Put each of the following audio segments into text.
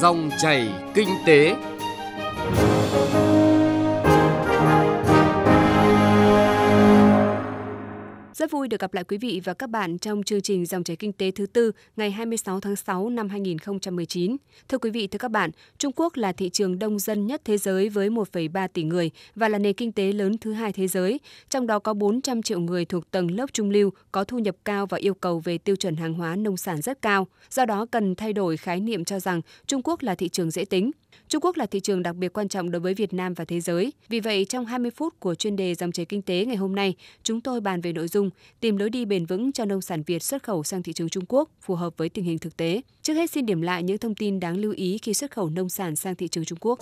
Dòng chảy kinh tế. Rất vui được gặp lại quý vị và các bạn trong chương trình Dòng chảy kinh tế thứ tư ngày 26 tháng 6 năm 2019. Thưa quý vị, thưa các bạn, Trung Quốc là thị trường đông dân nhất thế giới với 1,3 tỷ người và là nền kinh tế lớn thứ hai thế giới, trong đó có 400 triệu người thuộc tầng lớp trung lưu có thu nhập cao và yêu cầu về tiêu chuẩn hàng hóa nông sản rất cao. Do đó cần thay đổi khái niệm cho rằng Trung Quốc là thị trường dễ tính. Trung Quốc là thị trường đặc biệt quan trọng đối với Việt Nam và thế giới. Vì vậy, trong 20 phút của chuyên đề dòng chảy kinh tế ngày hôm nay, chúng tôi bàn về nội dung tìm lối đi bền vững cho nông sản Việt xuất khẩu sang thị trường Trung Quốc phù hợp với tình hình thực tế. Trước hết xin điểm lại những thông tin đáng lưu ý khi xuất khẩu nông sản sang thị trường Trung Quốc.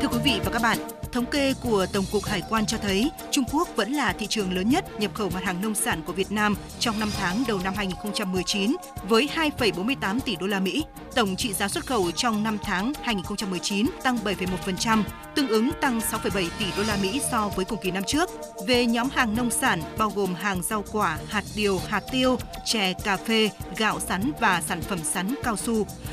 Thưa quý vị và các bạn, thống kê của Tổng cục Hải quan cho thấy Trung Quốc vẫn là thị trường lớn nhất nhập khẩu mặt hàng nông sản của Việt Nam trong 5 tháng đầu năm 2019 với 2,48 tỷ đô la Mỹ. Tổng trị giá xuất khẩu trong 5 tháng 2019 tăng 7,1%, tương ứng tăng 6,7 tỷ đô la Mỹ so với cùng kỳ năm trước. Về nhóm hàng nông sản bao gồm hàng rau quả, hạt điều, hạt tiêu, chè, cà phê, gạo sắn và sản phẩm sắn cao su.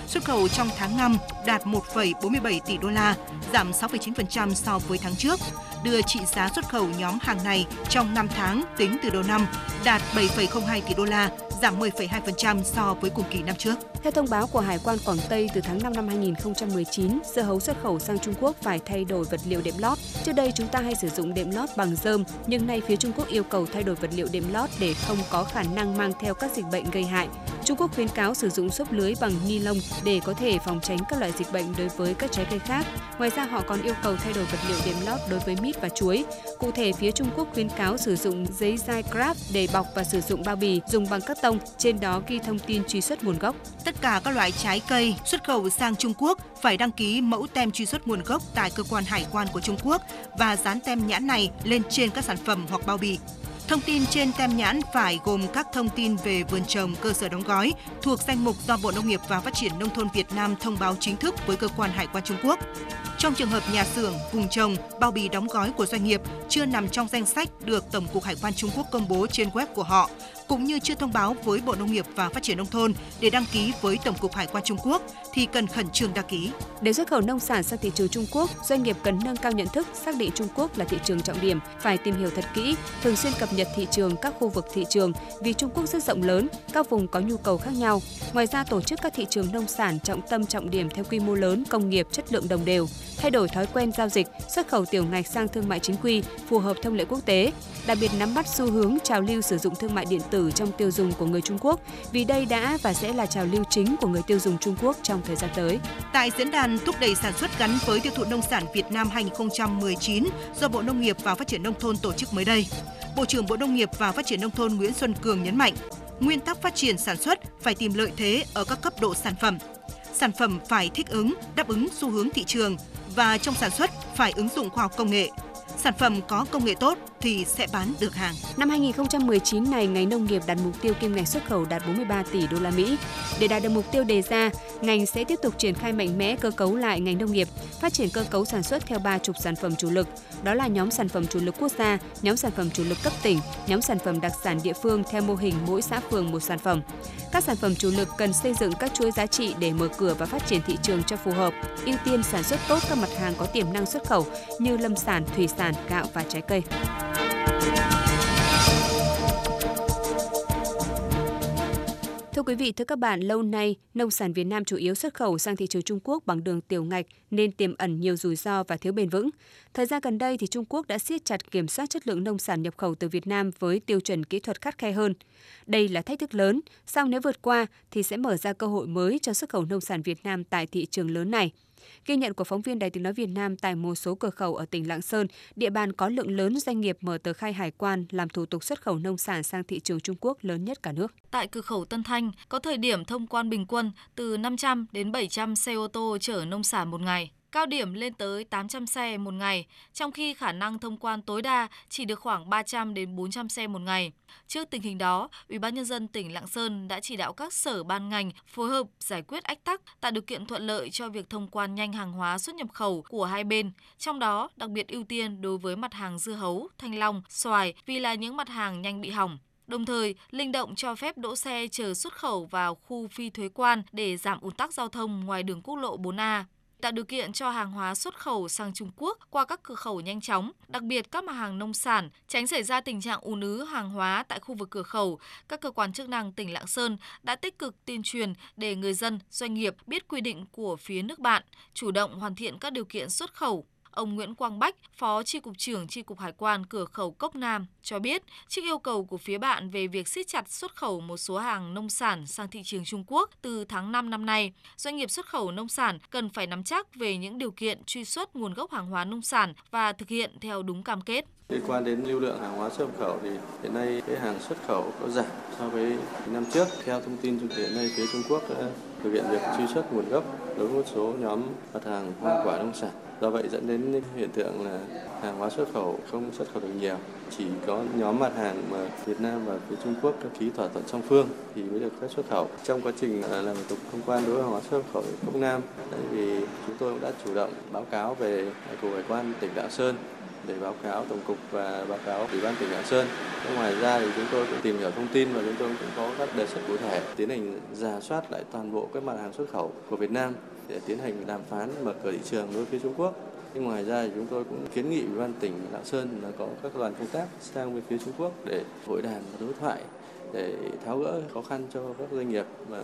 Xuất khẩu trong tháng 5 đạt 1,47 tỷ đô la, giảm 6,9% so với tháng trước. Đưa trị giá xuất khẩu nhóm hàng này trong 5 tháng tính từ đầu năm đạt 7,02 tỷ đô la, giảm 10,2% so với cùng kỳ năm trước. Theo thông báo của Hải quan Quảng Tây từ tháng 5 năm 2019, dưa hấu xuất khẩu sang Trung Quốc phải thay đổi vật liệu đệm lót. Trước đây chúng ta hay sử dụng đệm lót bằng rơm, nhưng nay phía Trung Quốc yêu cầu thay đổi vật liệu đệm lót để không có khả năng mang theo các dịch bệnh gây hại. Trung Quốc khuyến cáo sử dụng xốp lưới bằng ni lông để có thể phòng tránh các loại dịch bệnh đối với các trái cây khác. Ngoài ra họ còn yêu cầu thay đổi vật liệu đệm lót đối với mít và chuối. Cụ thể, phía Trung Quốc khuyến cáo sử dụng giấy dai craft để bọc và sử dụng bao bì dùng bằng các cắt tông, trên đó ghi thông tin truy xuất nguồn gốc. Tất cả các loại trái cây xuất khẩu sang Trung Quốc phải đăng ký mẫu tem truy xuất nguồn gốc tại cơ quan hải quan của Trung Quốc và dán tem nhãn này lên trên các sản phẩm hoặc bao bì. Thông tin trên tem nhãn phải gồm các thông tin về vườn trồng, cơ sở đóng gói thuộc danh mục do Bộ Nông nghiệp và Phát triển Nông thôn Việt Nam thông báo chính thức với cơ quan hải quan Trung Quốc. Trong trường hợp nhà xưởng, vùng trồng, bao bì đóng gói của doanh nghiệp chưa nằm trong danh sách được Tổng cục Hải quan Trung Quốc công bố trên web của họ, cũng như chưa thông báo với Bộ Nông nghiệp và Phát triển Nông thôn để đăng ký với Tổng cục Hải quan Trung Quốc thì cần khẩn trương đăng ký. Để xuất khẩu nông sản sang thị trường Trung Quốc, doanh nghiệp cần nâng cao nhận thức, xác định Trung Quốc là thị trường trọng điểm, phải tìm hiểu thật kỹ, thường xuyên cập nhật thị trường các khu vực thị trường vì Trung Quốc rất rộng lớn, các vùng có nhu cầu khác nhau. Ngoài ra tổ chức các thị trường nông sản trọng tâm trọng điểm theo quy mô lớn, công nghiệp chất lượng đồng đều, thay đổi thói quen giao dịch, xuất khẩu tiểu ngạch sang thương mại chính quy phù hợp thông lệ quốc tế, đặc biệt nắm bắt xu hướng trào lưu sử dụng thương mại điện tử trong tiêu dùng của người Trung Quốc, vì đây đã và sẽ là trào lưu chính của người tiêu dùng Trung Quốc trong thời gian tới. Tại diễn đàn thúc đẩy sản xuất gắn với tiêu thụ nông sản Việt Nam 2019 do Bộ Nông nghiệp và Phát triển nông thôn tổ chức mới đây, Bộ trưởng Bộ Nông nghiệp và Phát triển nông thôn Nguyễn Xuân Cường nhấn mạnh, nguyên tắc phát triển sản xuất phải tìm lợi thế ở các cấp độ sản phẩm. Sản phẩm phải thích ứng, đáp ứng xu hướng thị trường và trong sản xuất phải ứng dụng khoa học công nghệ. Sản phẩm có công nghệ tốt thì sẽ bán được hàng. Năm 2019 này, ngành nông nghiệp đặt mục tiêu kim ngạch xuất khẩu đạt 43 tỷ đô la Mỹ. Để đạt được mục tiêu đề ra, ngành sẽ tiếp tục triển khai mạnh mẽ cơ cấu lại ngành nông nghiệp, phát triển cơ cấu sản xuất theo ba trục sản phẩm chủ lực, đó là nhóm sản phẩm chủ lực quốc gia, nhóm sản phẩm chủ lực cấp tỉnh, nhóm sản phẩm đặc sản địa phương theo mô hình mỗi xã phường một sản phẩm. Các sản phẩm chủ lực cần xây dựng các chuỗi giá trị để mở cửa và phát triển thị trường cho phù hợp, ưu tiên sản xuất tốt các mặt hàng có tiềm năng xuất khẩu như lâm sản, thủy sản, gạo và trái cây. Thưa quý vị, thưa các bạn, lâu nay nông sản Việt Nam chủ yếu xuất khẩu sang thị trường Trung Quốc bằng đường tiểu ngạch nên tiềm ẩn nhiều rủi ro và thiếu bền vững. Thời gian gần đây thì Trung Quốc đã siết chặt kiểm soát chất lượng nông sản nhập khẩu từ Việt Nam với tiêu chuẩn kỹ thuật khắt khe hơn. Đây là thách thức lớn, song nếu vượt qua thì sẽ mở ra cơ hội mới cho xuất khẩu nông sản Việt Nam tại thị trường lớn này. Ghi nhận của phóng viên Đài tiếng nói Việt Nam tại một số cửa khẩu ở tỉnh Lạng Sơn, địa bàn có lượng lớn doanh nghiệp mở tờ khai hải quan làm thủ tục xuất khẩu nông sản sang thị trường Trung Quốc lớn nhất cả nước. Tại cửa khẩu Tân Thanh, có thời điểm thông quan bình quân từ 500 đến 700 xe ô tô chở nông sản một ngày cao điểm lên tới 800 xe một ngày, trong khi khả năng thông quan tối đa chỉ được khoảng 300 đến 400 xe một ngày. Trước tình hình đó, Ủy ban nhân dân tỉnh Lạng Sơn đã chỉ đạo các sở ban ngành phối hợp giải quyết ách tắc, tạo điều kiện thuận lợi cho việc thông quan nhanh hàng hóa xuất nhập khẩu của hai bên, trong đó đặc biệt ưu tiên đối với mặt hàng dưa hấu, thanh long, xoài vì là những mặt hàng nhanh bị hỏng. Đồng thời, linh động cho phép đỗ xe chờ xuất khẩu vào khu phi thuế quan để giảm ùn tắc giao thông ngoài đường quốc lộ 4A tạo điều kiện cho hàng hóa xuất khẩu sang Trung Quốc qua các cửa khẩu nhanh chóng, đặc biệt các mặt hàng nông sản, tránh xảy ra tình trạng ùn ứ hàng hóa tại khu vực cửa khẩu. Các cơ quan chức năng tỉnh Lạng Sơn đã tích cực tuyên truyền để người dân, doanh nghiệp biết quy định của phía nước bạn, chủ động hoàn thiện các điều kiện xuất khẩu, Ông Nguyễn Quang Bách, Phó Tri Cục trưởng Tri Cục Hải quan cửa khẩu Cốc Nam cho biết, trước yêu cầu của phía bạn về việc siết chặt xuất khẩu một số hàng nông sản sang thị trường Trung Quốc từ tháng 5 năm nay, doanh nghiệp xuất khẩu nông sản cần phải nắm chắc về những điều kiện truy xuất nguồn gốc hàng hóa nông sản và thực hiện theo đúng cam kết. Liên quan đến lưu lượng hàng hóa xuất khẩu thì hiện nay cái hàng xuất khẩu có giảm so với năm trước. Theo thông tin trung hiện nay phía Trung Quốc đã thực hiện việc truy xuất nguồn gốc đối với một số nhóm mặt hàng hoa quả nông sản. Do vậy dẫn đến hiện tượng là hàng hóa xuất khẩu không xuất khẩu được nhiều. Chỉ có nhóm mặt hàng mà Việt Nam và phía Trung Quốc đã ký thỏa thuận song phương thì mới được phép xuất khẩu. Trong quá trình à, làm thủ tục thông quan đối với hàng hóa xuất khẩu Cốc Nam thì chúng tôi cũng đã chủ động báo cáo về cục hải quan tỉnh Lạng Sơn để báo cáo tổng cục và báo cáo ủy ban tỉnh Lạng Sơn. Ngoài ra thì chúng tôi cũng tìm hiểu thông tin và chúng tôi cũng có các đề xuất cụ thể, tiến hành giả soát lại toàn bộ các mặt hàng xuất khẩu của Việt Nam để tiến hành đàm phán mở cửa thị trường đối với Trung Quốc. Nhưng ngoài ra thì chúng tôi cũng kiến nghị ủy ban tỉnh Lạng Sơn là có các đoàn công tác sang bên phía Trung Quốc để hội đàm và đối thoại để tháo gỡ khó khăn cho các doanh nghiệp mà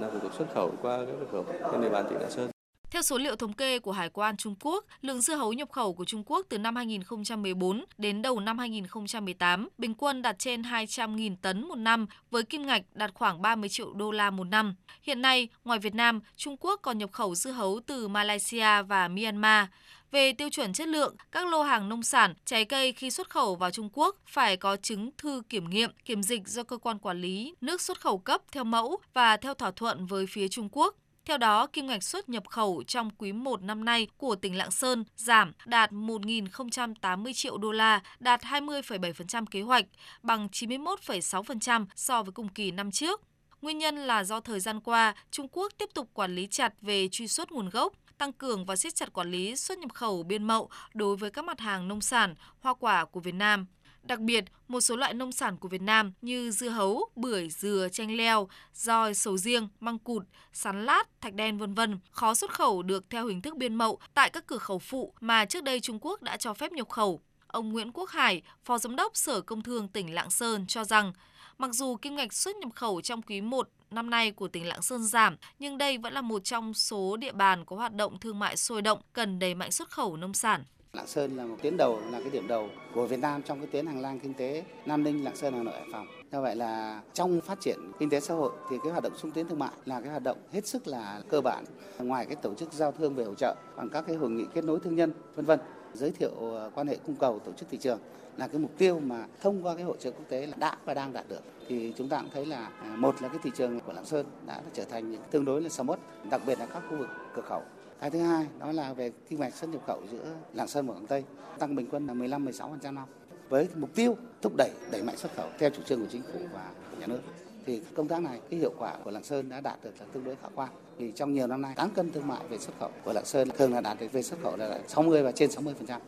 làm thủ tục xuất khẩu qua các cửa khẩu trên địa bàn tỉnh Lạng Sơn. Theo số liệu thống kê của Hải quan Trung Quốc, lượng dưa hấu nhập khẩu của Trung Quốc từ năm 2014 đến đầu năm 2018 bình quân đạt trên 200.000 tấn một năm với kim ngạch đạt khoảng 30 triệu đô la một năm. Hiện nay, ngoài Việt Nam, Trung Quốc còn nhập khẩu dưa hấu từ Malaysia và Myanmar. Về tiêu chuẩn chất lượng, các lô hàng nông sản, trái cây khi xuất khẩu vào Trung Quốc phải có chứng thư kiểm nghiệm, kiểm dịch do cơ quan quản lý nước xuất khẩu cấp theo mẫu và theo thỏa thuận với phía Trung Quốc. Theo đó, kim ngạch xuất nhập khẩu trong quý 1 năm nay của tỉnh Lạng Sơn giảm đạt 1.080 triệu đô la, đạt 20,7% kế hoạch, bằng 91,6% so với cùng kỳ năm trước. Nguyên nhân là do thời gian qua, Trung Quốc tiếp tục quản lý chặt về truy xuất nguồn gốc, tăng cường và siết chặt quản lý xuất nhập khẩu biên mậu đối với các mặt hàng nông sản, hoa quả của Việt Nam. Đặc biệt, một số loại nông sản của Việt Nam như dưa hấu, bưởi, dừa, chanh leo, roi, sầu riêng, măng cụt, sắn lát, thạch đen vân vân khó xuất khẩu được theo hình thức biên mậu tại các cửa khẩu phụ mà trước đây Trung Quốc đã cho phép nhập khẩu. Ông Nguyễn Quốc Hải, Phó Giám đốc Sở Công Thương tỉnh Lạng Sơn cho rằng, mặc dù kim ngạch xuất nhập khẩu trong quý 1 năm nay của tỉnh Lạng Sơn giảm, nhưng đây vẫn là một trong số địa bàn có hoạt động thương mại sôi động, cần đẩy mạnh xuất khẩu nông sản. Lạng Sơn là một tuyến đầu là cái điểm đầu của Việt Nam trong cái tuyến hàng lang kinh tế Nam Ninh, Lạng Sơn, Hà Nội, Hải Phòng. Do vậy là trong phát triển kinh tế xã hội thì cái hoạt động xúc tiến thương mại là cái hoạt động hết sức là cơ bản. Ngoài cái tổ chức giao thương về hỗ trợ bằng các cái hội nghị kết nối thương nhân vân vân giới thiệu ờ, quan hệ cung cầu tổ chức thị trường là cái mục tiêu mà thông qua cái hội trợ quốc tế là đã và đang đạt được thì chúng ta cũng thấy là à, một là cái thị trường của Lạng Sơn đã trở thành tương đối là sầm uất đặc biệt là các khu vực cửa khẩu cái thứ hai đó là về kim ngạch xuất nhập khẩu giữa Lạng Sơn và Quảng Tây tăng bình quân là 15-16% năm. Với mục tiêu thúc đẩy đẩy mạnh xuất khẩu theo chủ trương của chính phủ và của nhà nước. Thì công tác này cái hiệu quả của Lạng Sơn đã đạt được là tương đối khả quan. Thì trong nhiều năm nay cán cân thương mại về xuất khẩu của Lạng Sơn thường là đạt được về xuất khẩu là 60 và trên 60 phần trăm.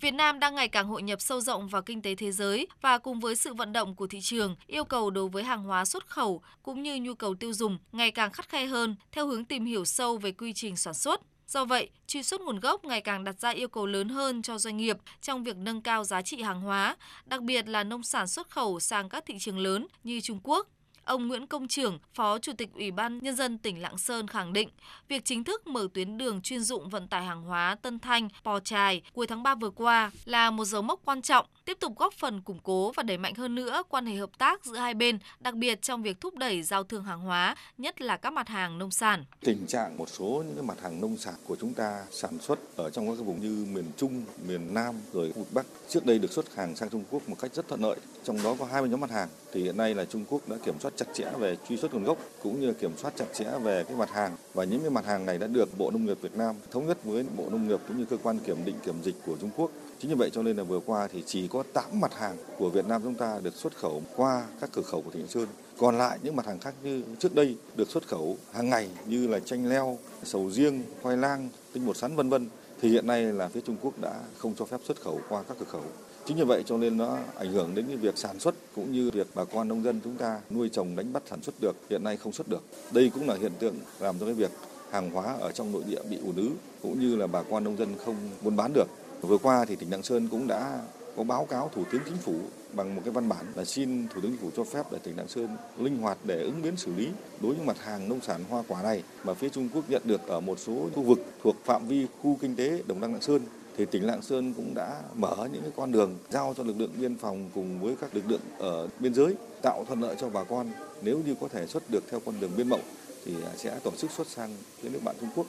Việt Nam đang ngày càng hội nhập sâu rộng vào kinh tế thế giới và cùng với sự vận động của thị trường, yêu cầu đối với hàng hóa xuất khẩu cũng như nhu cầu tiêu dùng ngày càng khắt khe hơn theo hướng tìm hiểu sâu về quy trình sản xuất, Do vậy, truy xuất nguồn gốc ngày càng đặt ra yêu cầu lớn hơn cho doanh nghiệp trong việc nâng cao giá trị hàng hóa, đặc biệt là nông sản xuất khẩu sang các thị trường lớn như Trung Quốc, Ông Nguyễn Công Trưởng, Phó Chủ tịch Ủy ban Nhân dân tỉnh Lạng Sơn khẳng định, việc chính thức mở tuyến đường chuyên dụng vận tải hàng hóa Tân Thanh, Pò Trài cuối tháng 3 vừa qua là một dấu mốc quan trọng, tiếp tục góp phần củng cố và đẩy mạnh hơn nữa quan hệ hợp tác giữa hai bên, đặc biệt trong việc thúc đẩy giao thương hàng hóa, nhất là các mặt hàng nông sản. Tình trạng một số những cái mặt hàng nông sản của chúng ta sản xuất ở trong các vùng như miền Trung, miền Nam rồi khu vực Bắc trước đây được xuất hàng sang Trung Quốc một cách rất thuận lợi, trong đó có 20 nhóm mặt hàng thì hiện nay là Trung Quốc đã kiểm soát chặt chẽ về truy xuất nguồn gốc cũng như kiểm soát chặt chẽ về cái mặt hàng và những cái mặt hàng này đã được Bộ Nông nghiệp Việt Nam thống nhất với Bộ Nông nghiệp cũng như cơ quan kiểm định kiểm dịch của Trung Quốc. Chính như vậy cho nên là vừa qua thì chỉ có 8 mặt hàng của Việt Nam chúng ta được xuất khẩu qua các cửa khẩu của Thịnh Sơn. Còn lại những mặt hàng khác như trước đây được xuất khẩu hàng ngày như là chanh leo, sầu riêng, khoai lang, tinh bột sắn vân vân thì hiện nay là phía Trung Quốc đã không cho phép xuất khẩu qua các cửa khẩu. Chính như vậy cho nên nó ảnh hưởng đến cái việc sản xuất cũng như việc bà con nông dân chúng ta nuôi trồng đánh bắt sản xuất được, hiện nay không xuất được. Đây cũng là hiện tượng làm cho cái việc hàng hóa ở trong nội địa bị ùn ứ cũng như là bà con nông dân không buôn bán được. Vừa qua thì tỉnh Lạng Sơn cũng đã có báo cáo Thủ tướng Chính phủ bằng một cái văn bản là xin Thủ tướng Chính phủ cho phép để tỉnh Lạng Sơn linh hoạt để ứng biến xử lý đối với mặt hàng nông sản hoa quả này mà phía Trung Quốc nhận được ở một số khu vực thuộc phạm vi khu kinh tế Đồng Đăng Lạng Sơn thì tỉnh Lạng Sơn cũng đã mở những cái con đường giao cho lực lượng biên phòng cùng với các lực lượng ở biên giới tạo thuận lợi cho bà con nếu như có thể xuất được theo con đường biên mậu thì sẽ tổ chức xuất sang phía nước bạn Trung Quốc.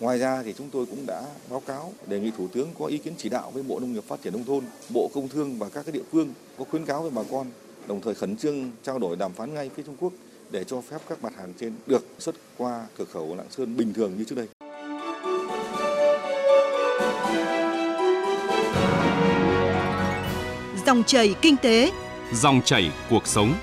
Ngoài ra thì chúng tôi cũng đã báo cáo đề nghị Thủ tướng có ý kiến chỉ đạo với Bộ Nông nghiệp Phát triển Nông thôn, Bộ Công Thương và các cái địa phương có khuyến cáo với bà con, đồng thời khẩn trương trao đổi đàm phán ngay phía Trung Quốc để cho phép các mặt hàng trên được xuất qua cửa khẩu Lạng Sơn bình thường như trước đây. Dòng chảy kinh tế, Dòng chảy cuộc sống.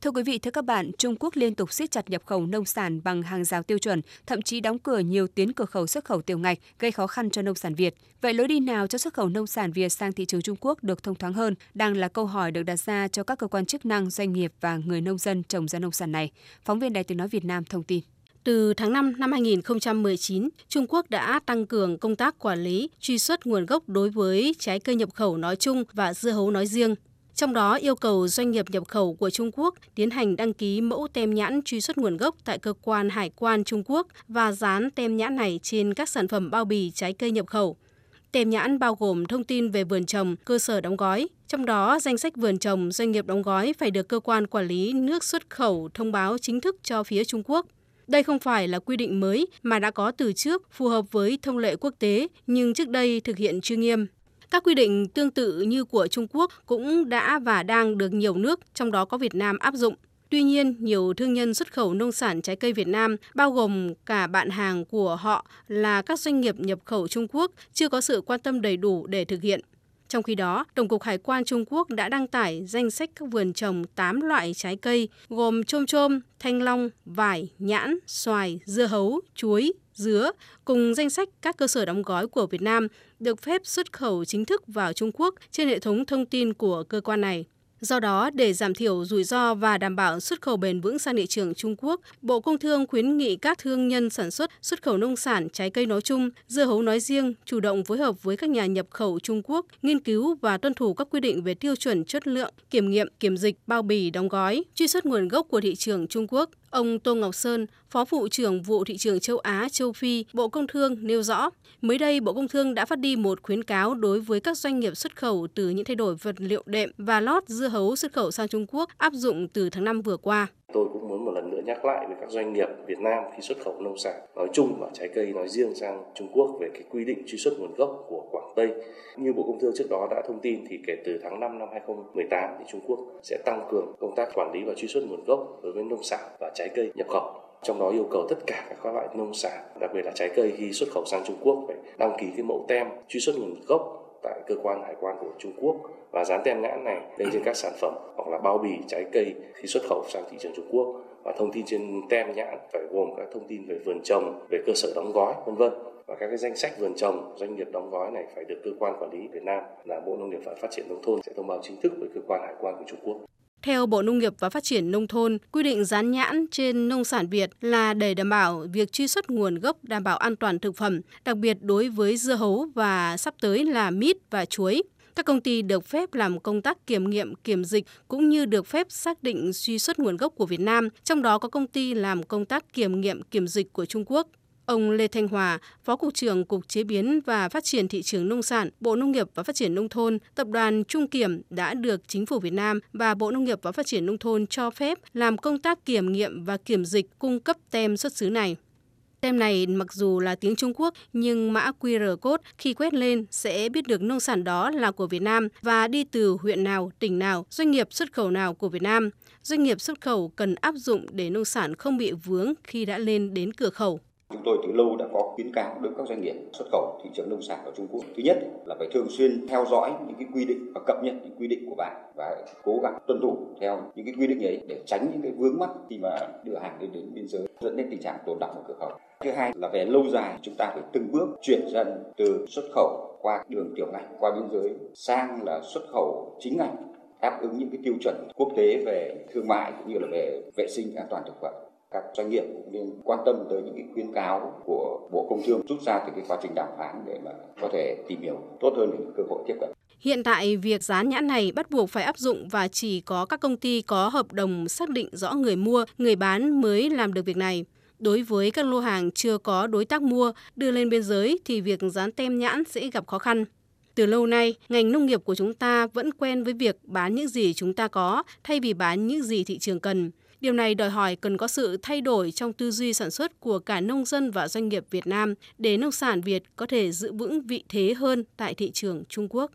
Thưa quý vị, thưa các bạn, Trung Quốc liên tục siết chặt nhập khẩu nông sản bằng hàng rào tiêu chuẩn, thậm chí đóng cửa nhiều tuyến cửa khẩu xuất khẩu tiểu ngạch, gây khó khăn cho nông sản Việt. Vậy lối đi nào cho xuất khẩu nông sản Việt sang thị trường Trung Quốc được thông thoáng hơn đang là câu hỏi được đặt ra cho các cơ quan chức năng, doanh nghiệp và người nông dân trồng ra nông sản này. Phóng viên Đài Tiếng nói Việt Nam thông tin. Từ tháng 5 năm 2019, Trung Quốc đã tăng cường công tác quản lý, truy xuất nguồn gốc đối với trái cây nhập khẩu nói chung và dưa hấu nói riêng. Trong đó yêu cầu doanh nghiệp nhập khẩu của Trung Quốc tiến hành đăng ký mẫu tem nhãn truy xuất nguồn gốc tại cơ quan hải quan Trung Quốc và dán tem nhãn này trên các sản phẩm bao bì trái cây nhập khẩu. Tem nhãn bao gồm thông tin về vườn trồng, cơ sở đóng gói, trong đó danh sách vườn trồng, doanh nghiệp đóng gói phải được cơ quan quản lý nước xuất khẩu thông báo chính thức cho phía Trung Quốc. Đây không phải là quy định mới mà đã có từ trước phù hợp với thông lệ quốc tế nhưng trước đây thực hiện chưa nghiêm. Các quy định tương tự như của Trung Quốc cũng đã và đang được nhiều nước, trong đó có Việt Nam áp dụng. Tuy nhiên, nhiều thương nhân xuất khẩu nông sản trái cây Việt Nam, bao gồm cả bạn hàng của họ là các doanh nghiệp nhập khẩu Trung Quốc, chưa có sự quan tâm đầy đủ để thực hiện. Trong khi đó, Tổng cục Hải quan Trung Quốc đã đăng tải danh sách các vườn trồng 8 loại trái cây gồm chôm chôm, thanh long, vải, nhãn, xoài, dưa hấu, chuối, dứa cùng danh sách các cơ sở đóng gói của Việt Nam được phép xuất khẩu chính thức vào Trung Quốc trên hệ thống thông tin của cơ quan này. Do đó, để giảm thiểu rủi ro và đảm bảo xuất khẩu bền vững sang thị trường Trung Quốc, Bộ Công Thương khuyến nghị các thương nhân sản xuất xuất khẩu nông sản, trái cây nói chung, dưa hấu nói riêng chủ động phối hợp với các nhà nhập khẩu Trung Quốc, nghiên cứu và tuân thủ các quy định về tiêu chuẩn chất lượng, kiểm nghiệm, kiểm dịch, bao bì, đóng gói, truy xuất nguồn gốc của thị trường Trung Quốc. Ông Tô Ngọc Sơn, Phó vụ trưởng vụ thị trường châu Á, châu Phi, Bộ Công Thương nêu rõ, mới đây Bộ Công Thương đã phát đi một khuyến cáo đối với các doanh nghiệp xuất khẩu từ những thay đổi vật liệu đệm và lót dưa hấu xuất khẩu sang Trung Quốc áp dụng từ tháng 5 vừa qua. Tôi cũng muốn một lần nữa nhắc lại với các doanh nghiệp Việt Nam khi xuất khẩu nông sản nói chung và trái cây nói riêng sang Trung Quốc về cái quy định truy xuất nguồn gốc của Quảng Tây. Như Bộ Công Thương trước đó đã thông tin thì kể từ tháng 5 năm 2018 thì Trung Quốc sẽ tăng cường công tác quản lý và truy xuất nguồn gốc đối với nông sản và trái cây nhập khẩu trong đó yêu cầu tất cả các loại nông sản đặc biệt là trái cây khi xuất khẩu sang Trung Quốc phải đăng ký cái mẫu tem truy xuất nguồn gốc tại cơ quan hải quan của Trung Quốc và dán tem nhãn này lên trên các sản phẩm hoặc là bao bì trái cây khi xuất khẩu sang thị trường Trung Quốc và thông tin trên tem nhãn phải gồm các thông tin về vườn trồng, về cơ sở đóng gói, vân vân và các cái danh sách vườn trồng doanh nghiệp đóng gói này phải được cơ quan quản lý Việt Nam là Bộ Nông nghiệp và Phát triển nông thôn sẽ thông báo chính thức với cơ quan hải quan của Trung Quốc. Theo Bộ Nông nghiệp và Phát triển Nông thôn, quy định dán nhãn trên nông sản Việt là để đảm bảo việc truy xuất nguồn gốc đảm bảo an toàn thực phẩm, đặc biệt đối với dưa hấu và sắp tới là mít và chuối. Các công ty được phép làm công tác kiểm nghiệm, kiểm dịch cũng như được phép xác định truy xuất nguồn gốc của Việt Nam, trong đó có công ty làm công tác kiểm nghiệm, kiểm dịch của Trung Quốc. Ông Lê Thanh Hòa, Phó Cục trưởng Cục Chế biến và Phát triển Thị trường Nông sản, Bộ Nông nghiệp và Phát triển Nông thôn, Tập đoàn Trung Kiểm đã được Chính phủ Việt Nam và Bộ Nông nghiệp và Phát triển Nông thôn cho phép làm công tác kiểm nghiệm và kiểm dịch cung cấp tem xuất xứ này. Tem này mặc dù là tiếng Trung Quốc nhưng mã QR code khi quét lên sẽ biết được nông sản đó là của Việt Nam và đi từ huyện nào, tỉnh nào, doanh nghiệp xuất khẩu nào của Việt Nam. Doanh nghiệp xuất khẩu cần áp dụng để nông sản không bị vướng khi đã lên đến cửa khẩu. Chúng tôi từ lâu đã có khuyến cáo đối với các doanh nghiệp xuất khẩu thị trường nông sản ở Trung Quốc. Thứ nhất là phải thường xuyên theo dõi những cái quy định và cập nhật những quy định của bạn và cố gắng tuân thủ theo những cái quy định ấy để tránh những cái vướng mắc khi mà đưa hàng đến đến biên giới, dẫn đến tình trạng tồn đọng ở cửa khẩu. Thứ hai là về lâu dài, chúng ta phải từng bước chuyển dần từ xuất khẩu qua đường tiểu ngạch, qua biên giới sang là xuất khẩu chính ngạch, đáp ứng những cái tiêu chuẩn quốc tế về thương mại cũng như là về vệ sinh an toàn thực phẩm các doanh nghiệp cũng nên quan tâm tới những cái khuyến cáo của Bộ Công Thương rút ra từ cái quá trình đàm phán để mà có thể tìm hiểu tốt hơn những cơ hội tiếp cận. Hiện tại, việc dán nhãn này bắt buộc phải áp dụng và chỉ có các công ty có hợp đồng xác định rõ người mua, người bán mới làm được việc này. Đối với các lô hàng chưa có đối tác mua đưa lên biên giới thì việc dán tem nhãn sẽ gặp khó khăn. Từ lâu nay, ngành nông nghiệp của chúng ta vẫn quen với việc bán những gì chúng ta có thay vì bán những gì thị trường cần. Điều này đòi hỏi cần có sự thay đổi trong tư duy sản xuất của cả nông dân và doanh nghiệp Việt Nam để nông sản Việt có thể giữ vững vị thế hơn tại thị trường Trung Quốc.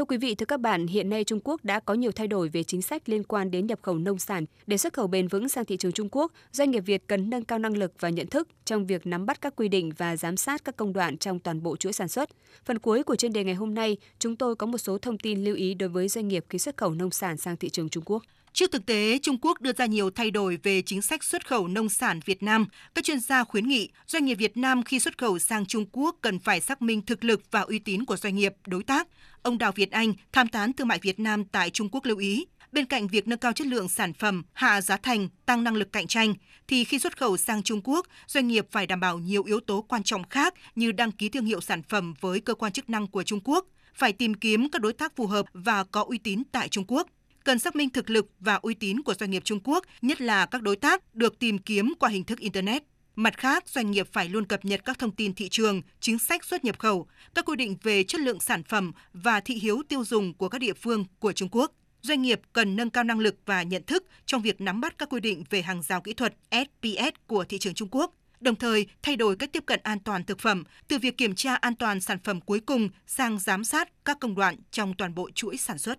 Thưa quý vị, thưa các bạn, hiện nay Trung Quốc đã có nhiều thay đổi về chính sách liên quan đến nhập khẩu nông sản. Để xuất khẩu bền vững sang thị trường Trung Quốc, doanh nghiệp Việt cần nâng cao năng lực và nhận thức trong việc nắm bắt các quy định và giám sát các công đoạn trong toàn bộ chuỗi sản xuất. Phần cuối của chuyên đề ngày hôm nay, chúng tôi có một số thông tin lưu ý đối với doanh nghiệp khi xuất khẩu nông sản sang thị trường Trung Quốc. Trước thực tế, Trung Quốc đưa ra nhiều thay đổi về chính sách xuất khẩu nông sản Việt Nam. Các chuyên gia khuyến nghị doanh nghiệp Việt Nam khi xuất khẩu sang Trung Quốc cần phải xác minh thực lực và uy tín của doanh nghiệp, đối tác. Ông Đào Việt Anh, tham tán thương mại Việt Nam tại Trung Quốc lưu ý, bên cạnh việc nâng cao chất lượng sản phẩm, hạ giá thành, tăng năng lực cạnh tranh, thì khi xuất khẩu sang Trung Quốc, doanh nghiệp phải đảm bảo nhiều yếu tố quan trọng khác như đăng ký thương hiệu sản phẩm với cơ quan chức năng của Trung Quốc, phải tìm kiếm các đối tác phù hợp và có uy tín tại Trung Quốc cần xác minh thực lực và uy tín của doanh nghiệp Trung Quốc, nhất là các đối tác được tìm kiếm qua hình thức Internet. Mặt khác, doanh nghiệp phải luôn cập nhật các thông tin thị trường, chính sách xuất nhập khẩu, các quy định về chất lượng sản phẩm và thị hiếu tiêu dùng của các địa phương của Trung Quốc. Doanh nghiệp cần nâng cao năng lực và nhận thức trong việc nắm bắt các quy định về hàng rào kỹ thuật SPS của thị trường Trung Quốc, đồng thời thay đổi cách tiếp cận an toàn thực phẩm từ việc kiểm tra an toàn sản phẩm cuối cùng sang giám sát các công đoạn trong toàn bộ chuỗi sản xuất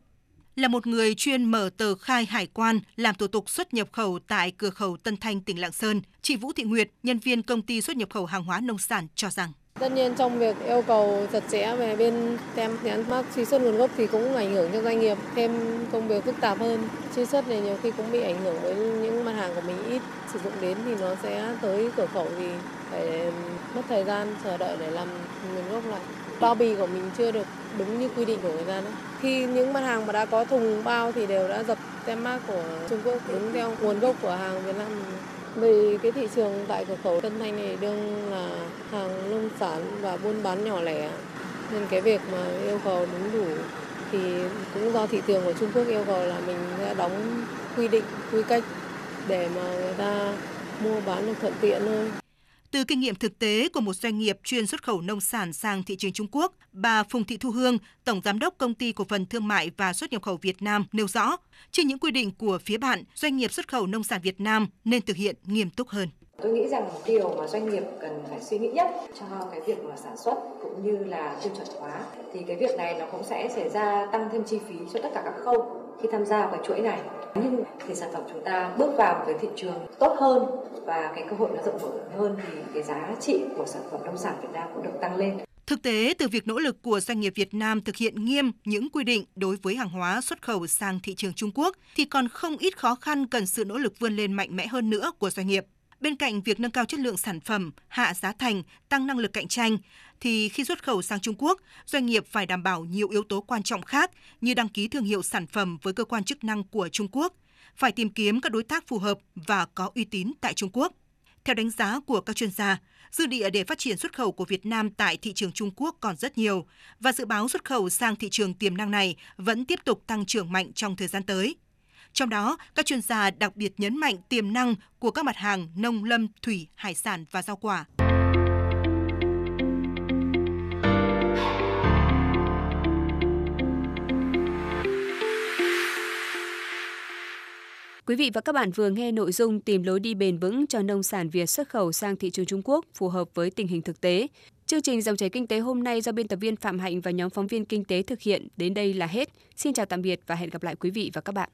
là một người chuyên mở tờ khai hải quan, làm thủ tục xuất nhập khẩu tại cửa khẩu Tân Thanh, tỉnh Lạng Sơn. Chị Vũ Thị Nguyệt, nhân viên công ty xuất nhập khẩu hàng hóa nông sản cho rằng Tất nhiên trong việc yêu cầu chặt chẽ về bên tem nhãn mác truy xuất nguồn gốc thì cũng ảnh hưởng cho doanh nghiệp thêm công việc phức tạp hơn. Truy xuất này nhiều khi cũng bị ảnh hưởng với những mặt hàng của mình ít sử dụng đến thì nó sẽ tới cửa khẩu thì phải mất thời gian chờ đợi để làm nguồn gốc lại. Bao bì của mình chưa được đúng như quy định của người ta đó. Khi những mặt hàng mà đã có thùng bao thì đều đã dập tem mác của Trung Quốc đúng theo nguồn gốc của hàng Việt Nam. Vì cái thị trường tại cửa khẩu Tân Thanh này đương là hàng nông sản và buôn bán nhỏ lẻ nên cái việc mà yêu cầu đúng đủ thì cũng do thị trường của Trung Quốc yêu cầu là mình sẽ đóng quy định, quy cách để mà người ta mua bán được thuận tiện hơn. Từ kinh nghiệm thực tế của một doanh nghiệp chuyên xuất khẩu nông sản sang thị trường Trung Quốc, bà Phùng Thị Thu Hương, Tổng Giám đốc Công ty Cổ phần Thương mại và Xuất nhập khẩu Việt Nam nêu rõ, trên những quy định của phía bạn, doanh nghiệp xuất khẩu nông sản Việt Nam nên thực hiện nghiêm túc hơn. Tôi nghĩ rằng điều mà doanh nghiệp cần phải suy nghĩ nhất cho cái việc mà sản xuất cũng như là tiêu chuẩn hóa thì cái việc này nó cũng sẽ xảy ra tăng thêm chi phí cho tất cả các khâu khi tham gia vào chuỗi này. Nhưng thì sản phẩm chúng ta bước vào một cái thị trường tốt hơn và cái cơ hội nó rộng mở hơn thì cái giá trị của sản phẩm nông sản Việt Nam cũng được tăng lên. Thực tế, từ việc nỗ lực của doanh nghiệp Việt Nam thực hiện nghiêm những quy định đối với hàng hóa xuất khẩu sang thị trường Trung Quốc, thì còn không ít khó khăn cần sự nỗ lực vươn lên mạnh mẽ hơn nữa của doanh nghiệp. Bên cạnh việc nâng cao chất lượng sản phẩm, hạ giá thành, tăng năng lực cạnh tranh, thì khi xuất khẩu sang Trung Quốc, doanh nghiệp phải đảm bảo nhiều yếu tố quan trọng khác như đăng ký thương hiệu sản phẩm với cơ quan chức năng của Trung Quốc, phải tìm kiếm các đối tác phù hợp và có uy tín tại Trung Quốc. Theo đánh giá của các chuyên gia, dư địa để phát triển xuất khẩu của Việt Nam tại thị trường Trung Quốc còn rất nhiều và dự báo xuất khẩu sang thị trường tiềm năng này vẫn tiếp tục tăng trưởng mạnh trong thời gian tới. Trong đó, các chuyên gia đặc biệt nhấn mạnh tiềm năng của các mặt hàng nông lâm, thủy, hải sản và rau quả. Quý vị và các bạn vừa nghe nội dung tìm lối đi bền vững cho nông sản Việt xuất khẩu sang thị trường Trung Quốc phù hợp với tình hình thực tế. Chương trình Dòng chảy kinh tế hôm nay do biên tập viên Phạm Hạnh và nhóm phóng viên kinh tế thực hiện đến đây là hết. Xin chào tạm biệt và hẹn gặp lại quý vị và các bạn.